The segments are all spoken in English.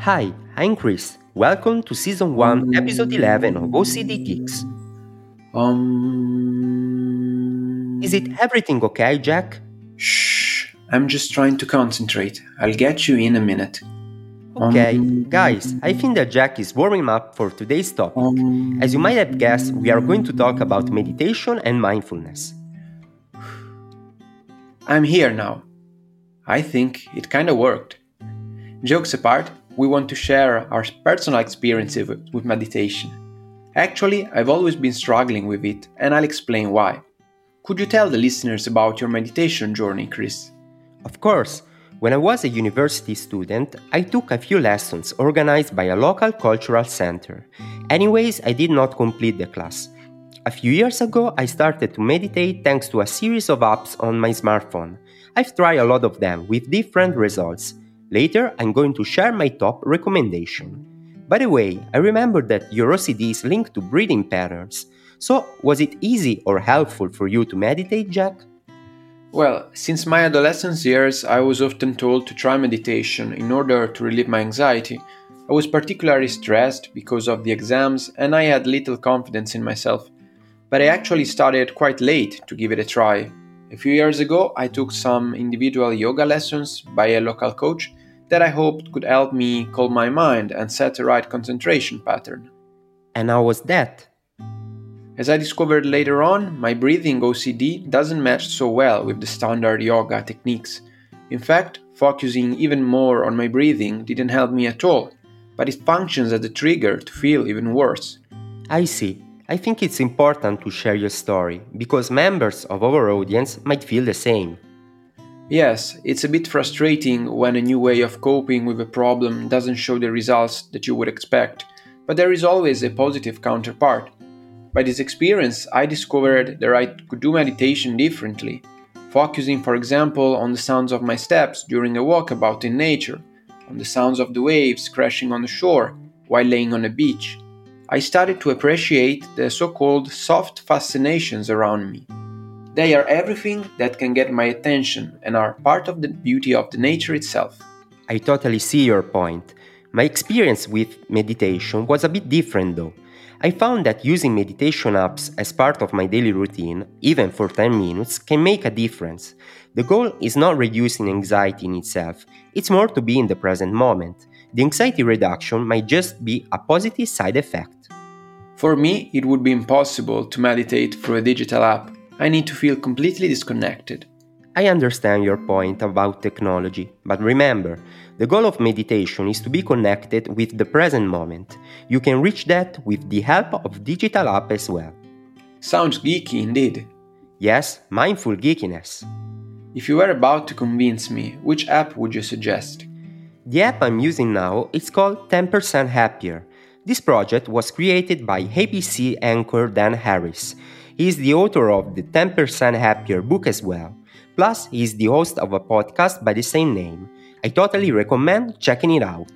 Hi, I'm Cris. Welcome to Season 1, Episode 11 of OCD Geeks. Um. Is it everything okay, Jack? Shh. I'm just trying to concentrate. I'll get you in a minute. Okay, Um, guys, I think that Jack is warming up for today's topic. Um, As you might have guessed, we are going to talk about meditation and mindfulness. I'm here now. I think it kinda worked. Jokes apart, we want to share our personal experiences with, meditation. Actually, I've always been struggling with it, and I'll explain why. Could you tell the listeners about your meditation journey, Cris? Of course, when I was a university student, I took a few lessons organized by a local cultural center. Anyways, I did not complete the class. A few years ago, I started to meditate thanks to a series of apps on my smartphone. I've tried a lot of them with different results. Later, I'm going to share my top recommendation. By the way, I remember that your OCD is linked to breathing patterns. So, was it easy or helpful for you to meditate, Jack? Well, since my adolescence years, I was often told to try meditation in order to relieve my anxiety. I was particularly stressed because of the exams and I had little confidence in myself. But I actually started quite late to give it a try. A few years ago, I took some individual yoga lessons by a local coach that I hoped could help me calm my mind and set the right concentration pattern. And how was that? As I discovered later on, my breathing OCD doesn't match so well with the standard yoga techniques. In fact, focusing even more on my breathing didn't help me at all, but it functions as a trigger to feel even worse. I see. I think it's important to share your story because members of our audience might feel the same. Yes, it's a bit frustrating when a new way of coping with a problem doesn't show the results that you would expect, but there is always a positive counterpart. By this experience, I discovered that I could do meditation differently, focusing, for example, on the sounds of my steps during a walkabout in nature, on the sounds of the waves crashing on the shore while laying on a beach. I started to appreciate the so called soft fascinations around me. They are everything that can get my attention and are part of the beauty of the nature itself. I totally see your point. My experience with meditation was a bit different though. I found that using meditation apps as part of my daily routine, even for 10 minutes, can make a difference. The goal is not reducing anxiety in itself, it's more to be in the present moment. The anxiety reduction might just be a positive side effect. For me, it would be impossible to meditate through a digital app. I need to feel completely disconnected. I understand your point about technology, but remember, the goal of meditation is to be connected with the present moment. You can reach that with the help of digital app as well. Sounds geeky indeed. Yes, mindful geekiness. If you were about to convince me, which app would you suggest? The app I'm using now is called 10% Happier. This project was created by ABC anchor Dan Harris. He is the author of the 10% Happier book as well. Plus, he is the host of a podcast by the same name. I totally recommend checking it out.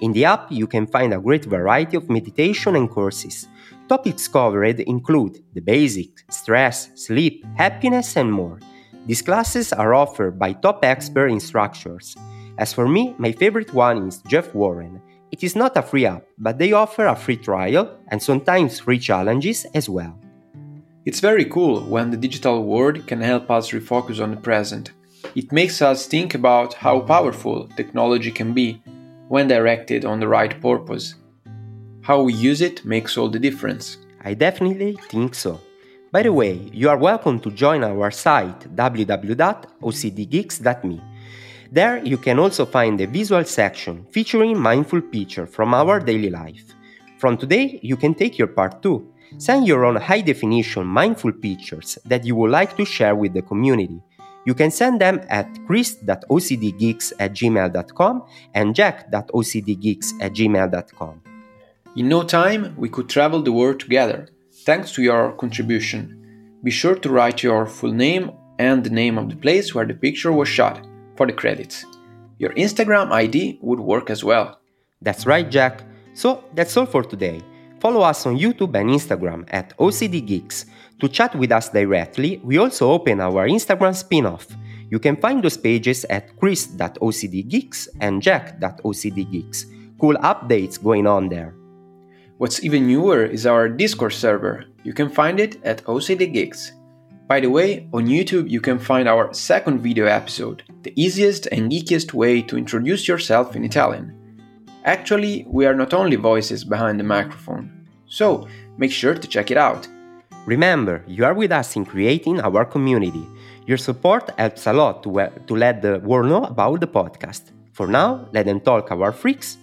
In the app, you can find a great variety of meditation and courses. Topics covered include the basics, stress, sleep, happiness, and more. These classes are offered by top expert instructors. As for me, my favorite one is Jeff Warren. It is not a free app, but they offer a free trial and sometimes free challenges as well. It's very cool when the digital world can help us refocus on the present. It makes us think about how powerful technology can be when directed on the right purpose. How we use it makes all the difference. I definitely think so. By the way, you are welcome to join our site www.ocdgeeks.me. There you can also find the visual section featuring mindful picture from our daily life. From today, you can take your part too. Send your own high definition mindful pictures that you would like to share with the community. You can send them at cris.ocdgeeks at gmail.com and jack.ocdgeeks at gmail.com. In no time, we could travel the world together, thanks to your contribution. Be sure to write your full name and the name of the place where the picture was shot for the credits. Your Instagram ID would work as well. That's right, Jack. So that's all for today. Follow us on YouTube and Instagram at OCD Geeks. To chat with us directly, we also open our Instagram spin off. You can find those pages at cris.ocdgeeks and jack.ocdgeeks. cool updates going on there. What's even newer is our Discord server. You can find it at OCD Geeks. By the way, on YouTube you can find our second video episode, the easiest and geekiest way to introduce yourself in Italian. Actually, we are not only voices behind the microphone, so make sure to check it out. Remember, you are with us in creating our community. Your support helps a lot to, to let the world know about the podcast. For now, let them talk our freaks.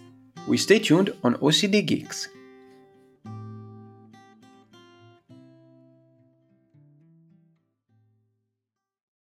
We stay tuned on OCD Geeks.